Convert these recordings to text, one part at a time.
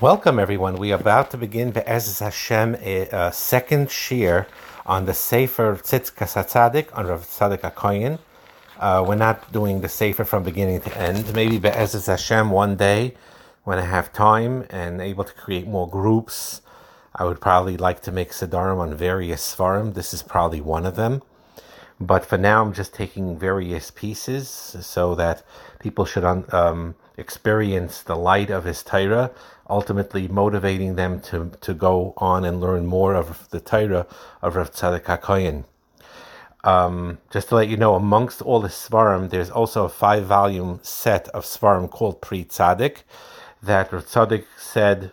Welcome, everyone. We are about to begin Be'ez Hashem, a, a second shir on the Sefer Tzidkas HaTzadik on Rav Tzadik HaKoyin. Uh, we're not doing the Sefer from beginning to end. Maybe Be'ez Hashem one day when I have time and able to create more groups. I would probably like to make Siddharim on various Svarim. This is probably one of them. But for now, I'm just taking various pieces so that people should um, experience the light of his Torah, ultimately motivating them to, to go on and learn more of the Torah of Rav Tzadik HaKoyin. Um, just to let you know, amongst all the Svarim, there's also a five volume set of Svarim called Pri Tzadik that Rav Tzadik said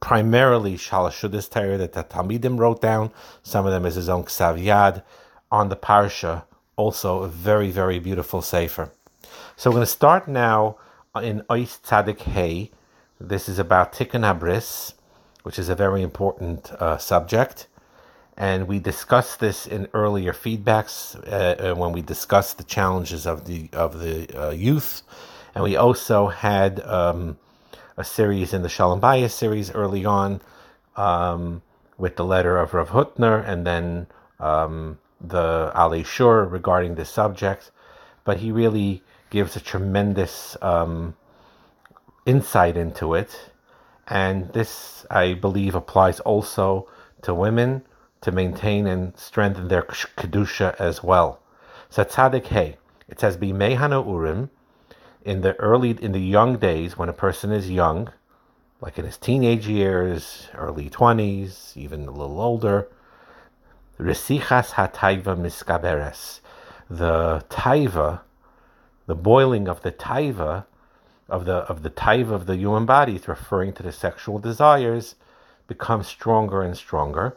primarily Shalashudis Torah that the Talmidim wrote down. Some of them is his own Ksav Yad on the Parsha. Also, a very, very beautiful Sefer. So we're going to start now in Ois Tzadik Hey. This is about Tikkun Abris, which is a very important uh, subject. And we discussed this in earlier feedbacks uh, uh, when we discussed the challenges of the of the uh, youth, and we also had um, a series in the Shalom Bayis series early on um, with the letter of Rav Hutner, and then um, the Alei Shur regarding this subject. But he really gives a tremendous um, insight into it. And this, I believe, applies also to women to maintain and strengthen their kedusha as well. So tzadik hey, it says b'mehana urim in the early in the young days when a person is young, like in his teenage years, early twenties, even a little older. Resichas hataiva miskaberes, the taiva the boiling of the taiva, of the of the taiva of the human body, is referring to the sexual desires, becomes stronger and stronger.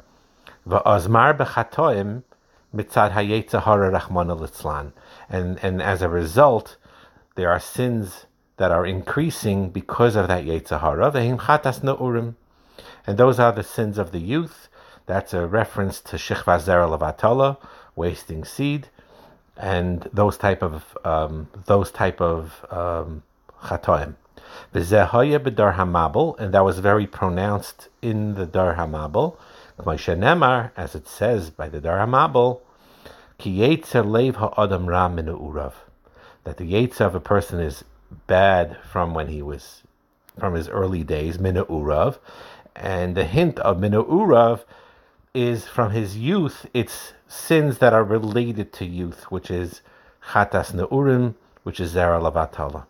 Va'azmar bechatoim and and as a result, there are sins that are increasing because of that yetzahara. And those are the sins of the youth. That's a reference to shechva zera wasting seed and those type of um, those type of um, chatoim. V'zehaya b'dar hamabel, and that was very pronounced in the dar hamabel. Nemar, as it says by the dar hamabel, ki yetzer leiv ha'adam ra urav, that the yetzer of a person is bad from when he was from his early days, mina urav, and the hint of mina urav is from his youth. It's sins that are related to youth, which is chatas neurim, which is zera lavatala.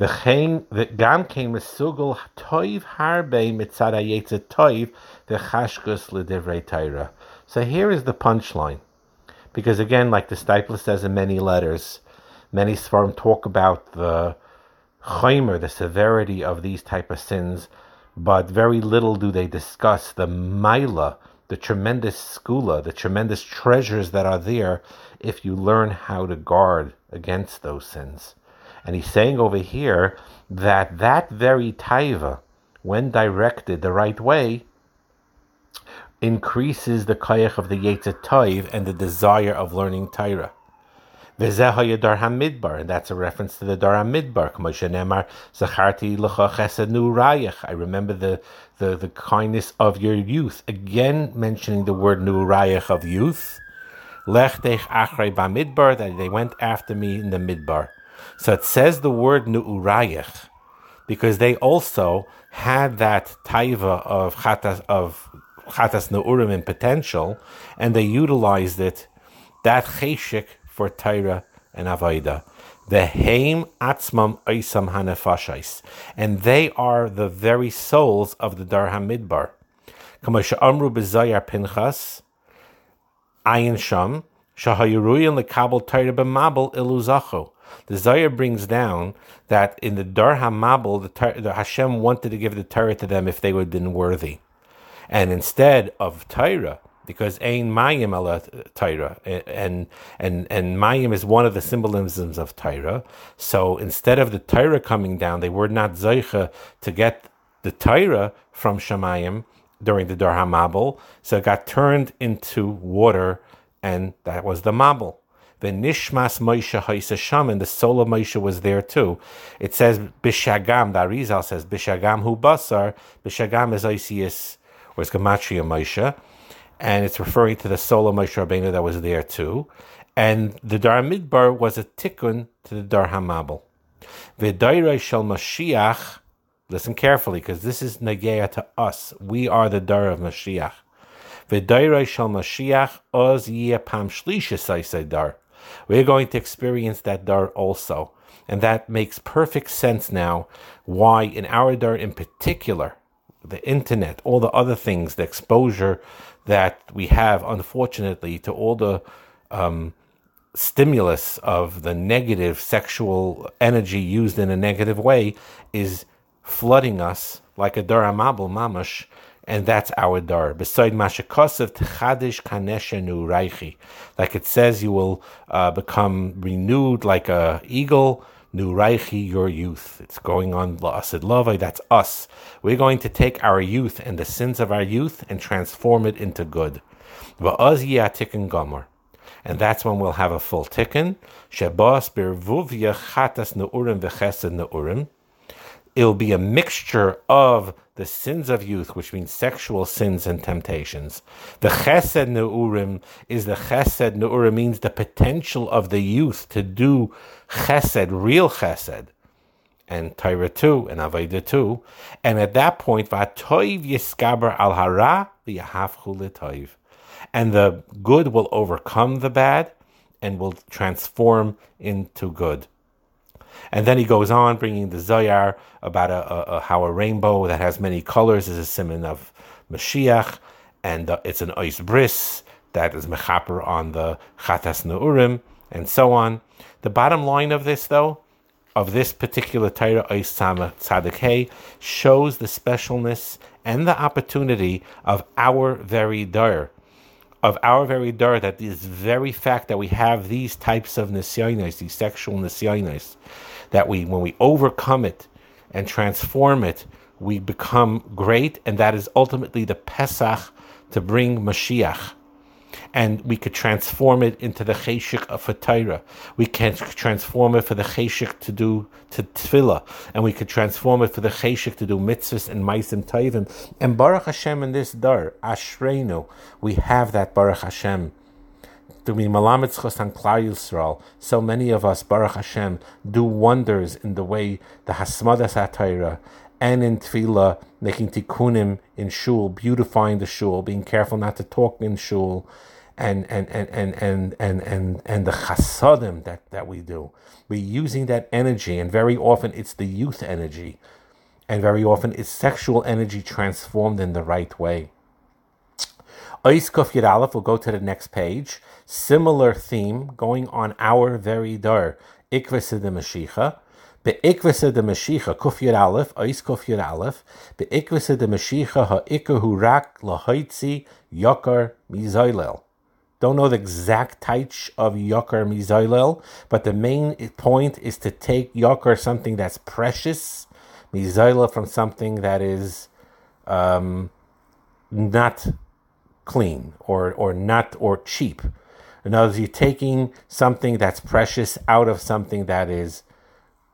V'gam came mesugol toiv harbe mitzad hayetzet toiv v'chashkus l'divrei Torah. So here is the punchline, because again, like the Steipler says in many letters, many Sfarim talk about the chaymer, the severity of these type of sins, but very little do they discuss the maila, the tremendous skula, the tremendous treasures that are there if you learn how to guard against those sins. And he's saying over here that that very taiva, when directed the right way, increases the kayach of the Yetzet Taiv and the desire of learning Torah. V'zehaya dar hamidbar, and that's a reference to the dar hamidbar. Nemar zacharti l'cha chesed nu'rayich. I remember the, the, the kindness of your youth. Again, mentioning the word nu'rayich of youth. Lechtech achrei b'midbar, that they went after me in the midbar. So it says the word nu'urayich, because they also had that taiva of chatas of chatas nu'urim in potential, and they utilized it. That cheshik for Torah and Avodah. The Haim Atzmam Oisam Hanefashais. And they are the very souls of the Dar Hamidbar. Kamasha Amru Bezayar Pinchas, Ayin Sham, Shahayuruyan Lekabel Torah B'Mabel Iluzacho. The Zayar brings down that in the Dar Hamabel, the, the Hashem wanted to give the Torah to them if they would have been worthy. And instead of Torah, because ain Mayim ala Torah, and and and Mayim is one of the symbolisms of Torah. So instead of the Torah coming down, they were not Zeicha to get the Torah from Shemayim during the Dar HaMabel, so it got turned into water, and that was the Mabel. The Nishmas Moshe Haisa Sham, and the soul of Moshe was there too. It says Bishagam, the Arizal says Bishagam Hu Basar, Bishagam is Isius, or it's Gematria Moshe, and it's referring to the soul of Moshe Rabbeinu that was there too. And the Dar Midbar was a tikkun to the Dar Hamabel. V'dairei shel Mashiach, listen carefully, because this is Nageya to us. We are the Dar of Mashiach. V'dairei shel Mashiach, oz yeh pam shlisha dar. We're going to experience that dar also. And that makes perfect sense now why, in our dar in particular, the internet, all the other things, the exposure that we have, unfortunately, to all the um, stimulus of the negative sexual energy used in a negative way is flooding us like a dar amabel mamash, and that's our dar. Beside mashakasav tchadish kaneshenu raichi, like it says, you will uh, become renewed like a eagle. Nu Reichi, your youth. It's going on La'asid Lavai, that's us. We're going to take our youth and the sins of our youth and transform it into good. And that's when we'll have a full tikkun. V'chesed. It'll be a mixture of the sins of youth, which means sexual sins and temptations. The chesed neurim is the chesed neurim means the potential of the youth to do chesed, real chesed, and Torah too, and Aveda too. And at that point, v'atoiv yiskaber al hara v'yahafchu l'toiv and the good will overcome the bad and will transform into good. And then he goes on, bringing the Zayar about a, a, a, how a rainbow that has many colors is a simon of Mashiach, and uh, it's an ice bris that is mechaper on the Chatas Neurim, and so on. The bottom line of this, though, of this particular Torah Ois Tzadik shows the specialness and the opportunity of our very dar of our very dar that this very fact that we have these types of nisyonis, these sexual nisyonis, that we when we overcome it and transform it, we become great, and that is ultimately the Pesach to bring Mashiach and we could transform it into the cheshik of Torah. We can transform it for the cheshik to do to tefillah, and we could transform it for the cheshik to do mitzvahs and maisim taivim. And Baruch Hashem in this dar, Ashreinu, we have that Baruch Hashem. To be Malamitz and Klal Yisrael, so many of us, Baruch Hashem, do wonders in the way the Hasmadas HaTorah and in Tefillah, making tikkunim in shul, beautifying the shul, being careful not to talk in shul, and and and and and and and, the chasadim that, that we do. We're using that energy, and very often it's the youth energy, and very often it's sexual energy transformed in the right way. Ois Kuf Aleph, we'll go to the next page. Similar theme going on our very dar. Ikvasa de Mashiach. Be'ikvasa de Mashiach, Kuf Yud Aleph, Ois Kuf Yud Aleph. Be'ikvasa de Mashiach ha'ikahu rak lahaitzi yokar mizaylel. Don't know the exact taich of Yokar Mizaylel, but the main point is to take Yokar, something that's precious, Mizaylel from something that is um, not clean or, or not or cheap. In other words, you're taking something that's precious out of something that is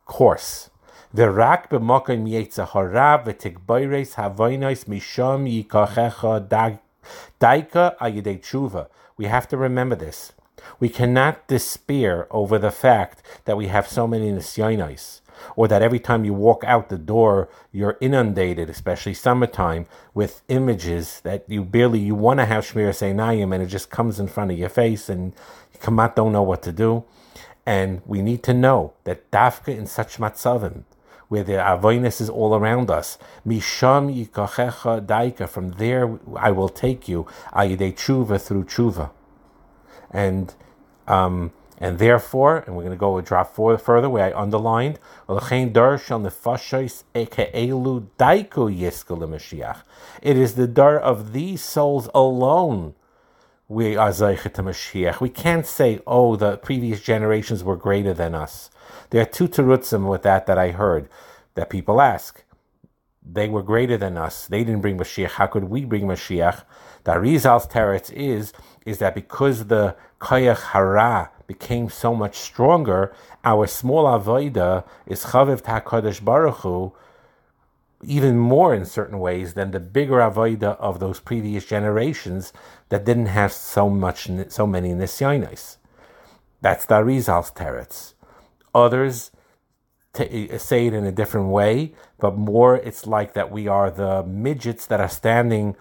coarse. V'rak b'mokim yetzahara v'tikbayres havoinos misham yikachecha daika ayidei tshuva. We have to remember this. We cannot despair over the fact that we have so many nisyonis, or that every time you walk out the door, you're inundated, especially summertime, with images that you barely you want to have Shmir Seinayim, and it just comes in front of your face, and you come out don't know what to do. And we need to know that dafka in such matzavim, where the avoinus is all around us. Misham yikachecha daika. From there I will take you. Ayidei tshuva through tshuva. And um, and therefore, and we're going to go a drop further where I underlined, it is the dar of these souls alone we are Zeichet Mashiach. We can't say, oh, the previous generations were greater than us. There are two terutzim with that that I heard that people ask. they were greater than us. They didn't bring Mashiach. How could we bring Mashiach? The Arizal's teretz is is that because the koyach hara became so much stronger, our small avoida is chaviv takodesh baruch Hu, even more in certain ways than the bigger avoida of those previous generations that didn't have so much, so many nisyonis. That's the Arizal's teretz. Others t- eh, say it in a different way, but more it's like that we are the midgets that are standing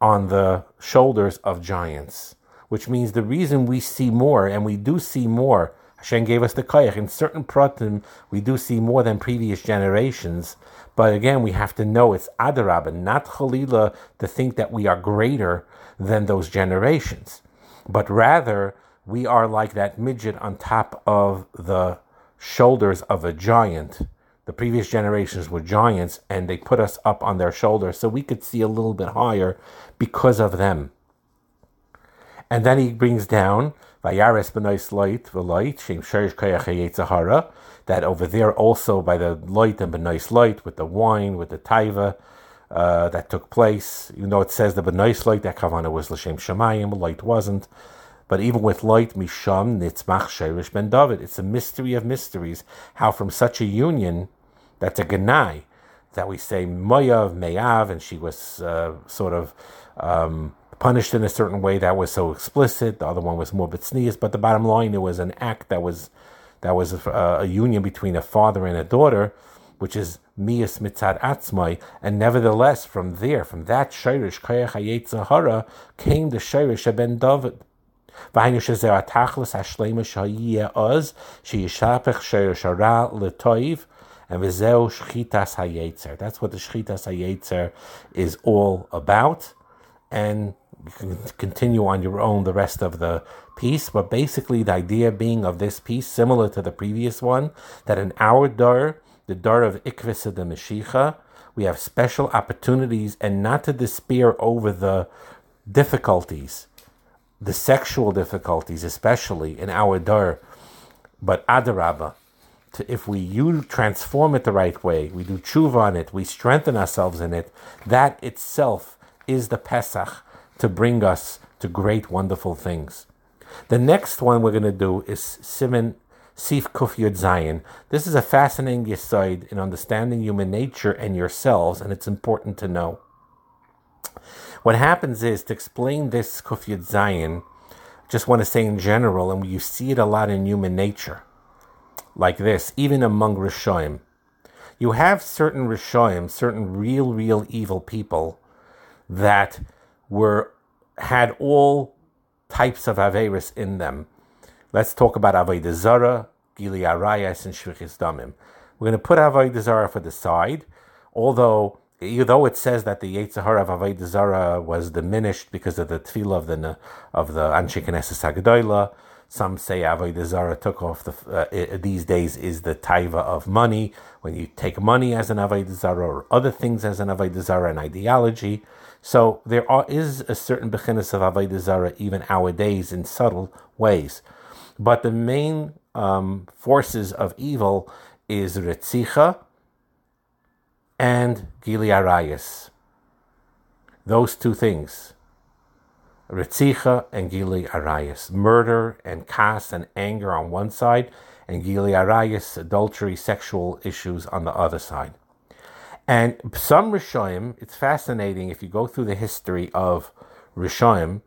on the shoulders of giants, which means the reason we see more, and we do see more, Hashem gave us the koyach. In certain pratim, we do see more than previous generations. But again, we have to know it's adarabah, not chalila, to think that we are greater than those generations. But rather, we are like that midget on top of the shoulders of a giant. The previous generations were giants, and they put us up on their shoulders so we could see a little bit higher because of them. And then he brings down Vayares b'nois light v'light shem sherish koyach That over there also by the light and b'nois light with the wine with the taiva uh, that took place. You know it says the b'nois light that kavana was l'shem shemayim, light wasn't. But even with light, Misham Nitzmach Sherish Ben David, it's a mystery of mysteries. How from such a union, that's a Ganai, that we say Moyav, Meyav, and she was uh, sort of um, punished in a certain way that was so explicit. The other one was more Bitsnias, but the bottom line, it was an act that was that was a, a union between a father and a daughter, which is Mias Mitzad Atzmai, and nevertheless, from there, from that Shirish Kayach Zahara, came the Shirish Ben David והיינו שזה התכלס השלמה שיהיה עוז, שישפך שרש הרע לטויב, and וזהו שחיטס היצר. That's what the שחיטס היצר is all about. And you can continue on your own the rest of the piece, but basically the idea being of this piece, similar to the previous one, that in our dar, the dar of Ikvis the Mashiach, we have special opportunities and not to despair over the difficulties the sexual difficulties, especially in our dar, but adarabba, to, if we you transform it the right way, we do tshuva on it, we strengthen ourselves in it, that itself is the Pesach to bring us to great, wonderful things. The next one we're going to do is Simon Sif Kuf Yud Zayin. This is a fascinating yisoid in understanding human nature and yourselves, and it's important to know. What happens is to explain this Kufyat Zion, just want to say in general, and you see it a lot in human nature, like this, even among Rishoim. You have certain Rishoim, certain real, real evil people that were had all types of Averis in them. Let's talk about Avodah Zarah, Gili Arayas, and Shvichis Damim. We're going to put Avodah Zarah for the side, although though it says that the Yetzirah of Avodah Zarah was diminished because of the tefillah of the of the Anshe some say Avodah Zarah took off the uh, these days is the taiva of money when you take money as an Avodah Zarah or other things as an Avodah Zarah, an ideology. So there are, is a certain bechinas of Avodah Zarah even nowadays in subtle ways, but the main um, forces of evil is Ritzicha and Gili Arayas. Those two things, Ritzicha and Gili Arayas, murder and kas and anger on one side, and Gili Arayas, adultery, sexual issues on the other side. And some Rishoim, it's fascinating if you go through the history of Rishoim,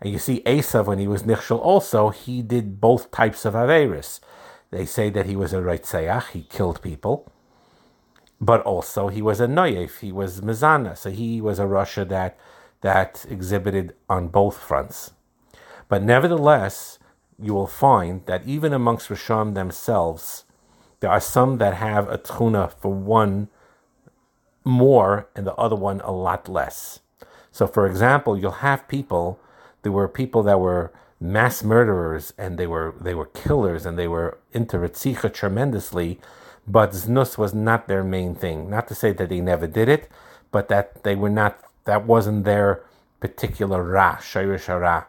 and you see Esav when he was Nichshel also, he did both types of Averis. They say that he was a Reitzayach, he killed people but also he was a Noyef, he was Mizana, so he was a Russia that that exhibited on both fronts. But nevertheless, you will find that even amongst Risham themselves, there are some that have a tchuna for one more and the other one a lot less. So, for example, you'll have people. There were people that were mass murderers and they were they were killers and they were into Ritzicha tremendously, but znus was not their main thing. Not to say that they never did it, but that they were not. That wasn't their particular ra, shayrish ra.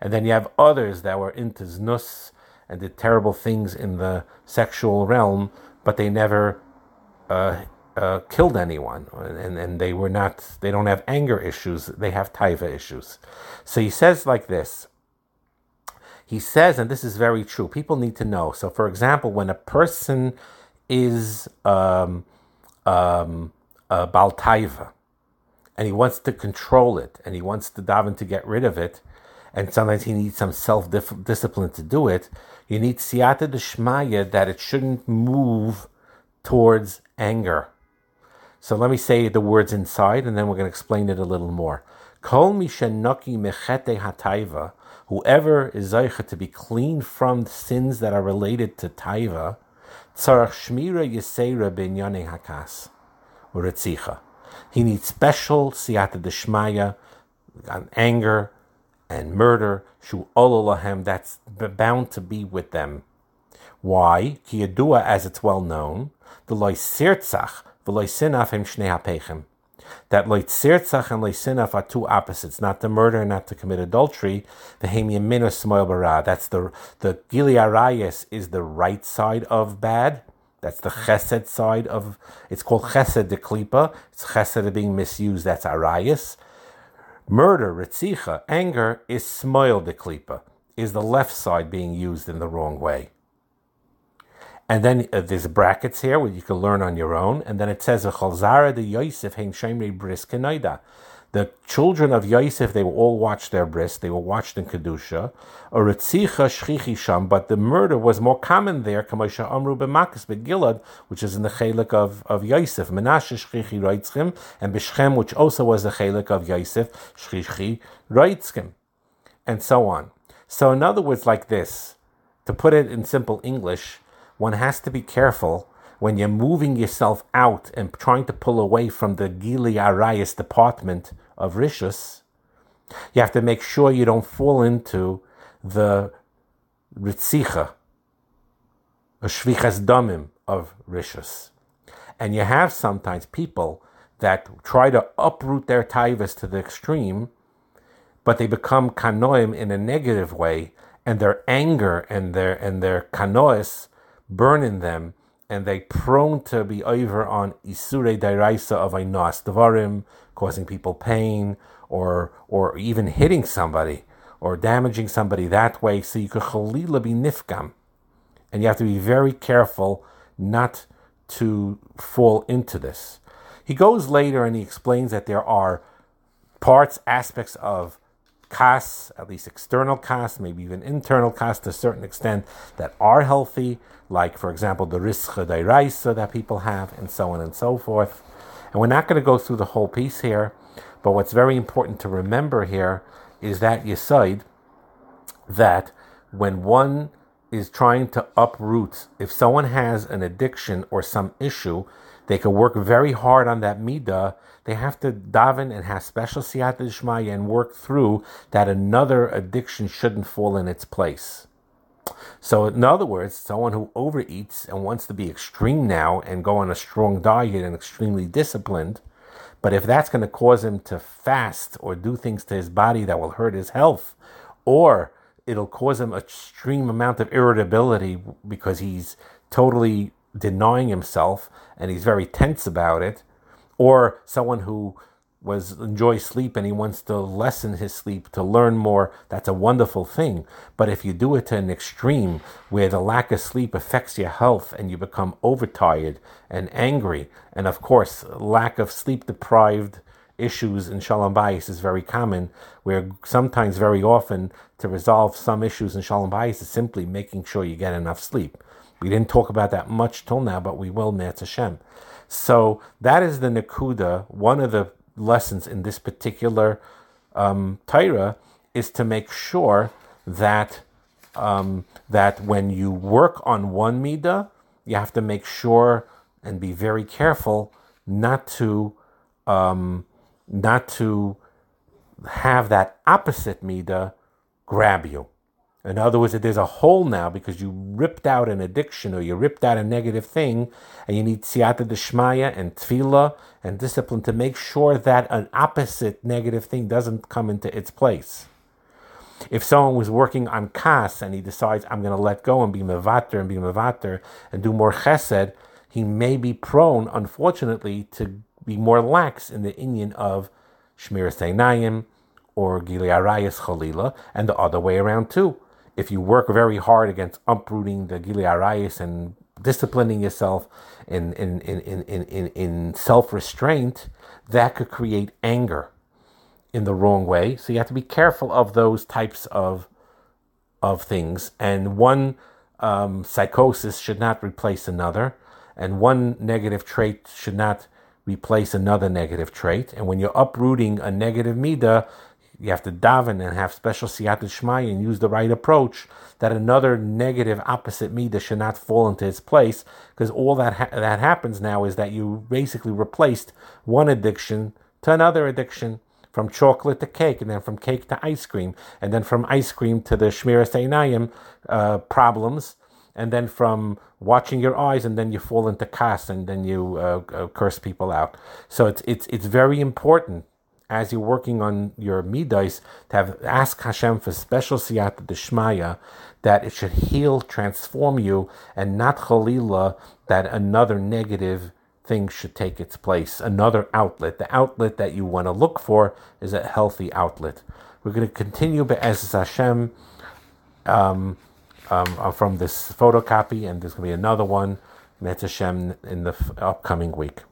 And then you have others that were into znus and did terrible things in the sexual realm, but they never uh, uh, killed anyone, and, and they were not, they don't have anger issues, they have taiva issues. So he says like this. He says, and this is very true, people need to know. So, for example, when a person is um, um, a baltaiva, and he wants to control it, and he wants the daven to get rid of it, and sometimes he needs some self discipline to do it. You need siyata deshmaya that it shouldn't move towards anger. So let me say the words inside, and then we're going to explain it a little more. Kol mishenaki mechete hataiva, whoever is zeicha to be clean from sins that are related to taiva, tzarach shmira yisera binyane hakas, uretzicha. He needs special siyata deshmaya on anger and murder, shu ololahem, that's bound to be with them. Why? Ki as it's well known, the loy sirtzach, the loy sinaf him shnei hapechem. That loy sirtzach and loy sinaf are two opposites, not to murder, and not to commit adultery. The hem yaminu smoil. That's the the gili arayis is the right side of bad. That's the chesed side of. It's called chesed de klipa. It's chesed being misused. That's arayis. Murder, ritzicha, anger is smoil de klipa, is the left side being used in the wrong way. And then uh, there's brackets here where you can learn on your own. And then it says, "Chalzara de Yosef shemri bris the children of Yosef, they will all watch their breasts, they were watched in Kedusha. Or Sham, but the murder was more common there, Kamasha Amru B'Makas Gilad, which is in the Chalik of, of Yosef. Menashe Shchichi and Bishchem, which also was the Chalik of Yosef, Shchichi and so on. So, in other words, like this, to put it in simple English, one has to be careful when you're moving yourself out and trying to pull away from the Gili Arayas department of Rishus, you have to make sure you don't fall into the Ritzicha, a Shvichas Damim of Rishus. And you have sometimes people that try to uproot their taivas to the extreme, but they become kanoim in a negative way, and their anger and their and their kanois burn in them, and they prone to be over on isure dairaisa of ainas devarim, causing people pain, or or even hitting somebody or damaging somebody that way. So you could chalila be nifkam, and you have to be very careful not to fall into this. He goes later and he explains that there are parts, aspects of kas, at least external kas, maybe even internal kas to a certain extent, that are healthy, like, for example, the rischa dairaisa that people have, and so on and so forth. And we're not going to go through the whole piece here, but what's very important to remember here is that Yisoid, that when one is trying to uproot, if someone has an addiction or some issue, they can work very hard on that midah. They have to daven and have special siyat d'shmaya and work through that another addiction shouldn't fall in its place. So, in other words, someone who overeats and wants to be extreme now and go on a strong diet and extremely disciplined, but if that's going to cause him to fast or do things to his body that will hurt his health, or it'll cause him extreme amount of irritability because he's totally denying himself and he's very tense about it, or someone who was enjoy sleep and he wants to lessen his sleep to learn more that's a wonderful thing. But if you do it to an extreme where the lack of sleep affects your health and you become overtired and angry and of course lack of sleep deprived issues in shalom bayis is very common where sometimes very often to resolve some issues in shalom bayis is simply making sure you get enough sleep. We didn't talk about that much till now but we will Me'etz Hashem so that is the Nakuda, one of the lessons in this particular um, Torah is to make sure that um, that when you work on one midah, you have to make sure and be very careful not to um, not to have that opposite midah grab you. In other words, that there's a hole now because you ripped out an addiction or you ripped out a negative thing, and you need siyata deshmaya and tefillah and discipline to make sure that an opposite negative thing doesn't come into its place. If someone was working on kas and he decides I'm going to let go and be mevater and be mevater and do more chesed, he may be prone, unfortunately, to be more lax in the inyan of Shmir Seinayim or Gili Arayas Chalila, and the other way around too. If you work very hard against uprooting the Gili Arayas and disciplining yourself in, in, in, in, in, in self restraint, that could create anger in the wrong way. So you have to be careful of those types of of things. And one um, psychosis should not replace another, and one negative trait should not replace another negative trait. And when you're uprooting a negative midah, you have to daven and have special siyata shmai and use the right approach that another negative opposite midah should not fall into its place because all that ha- that happens now is that you basically replaced one addiction to another addiction from chocolate to cake and then from cake to ice cream and then from ice cream to the shmiras einayim uh, problems and then from watching your eyes and then you fall into kas and then you uh, uh, curse people out so it's it's it's very important as you're working on your midas, to have ask Hashem for special siyata deshmaya, that it should heal, transform you, and not chalila that another negative thing should take its place, another outlet. The outlet that you want to look for is a healthy outlet. We're going to continue Be'ez Hashem um, um, uh, from this photocopy, and there's going to be another one, Met Hashem, in the f- upcoming week.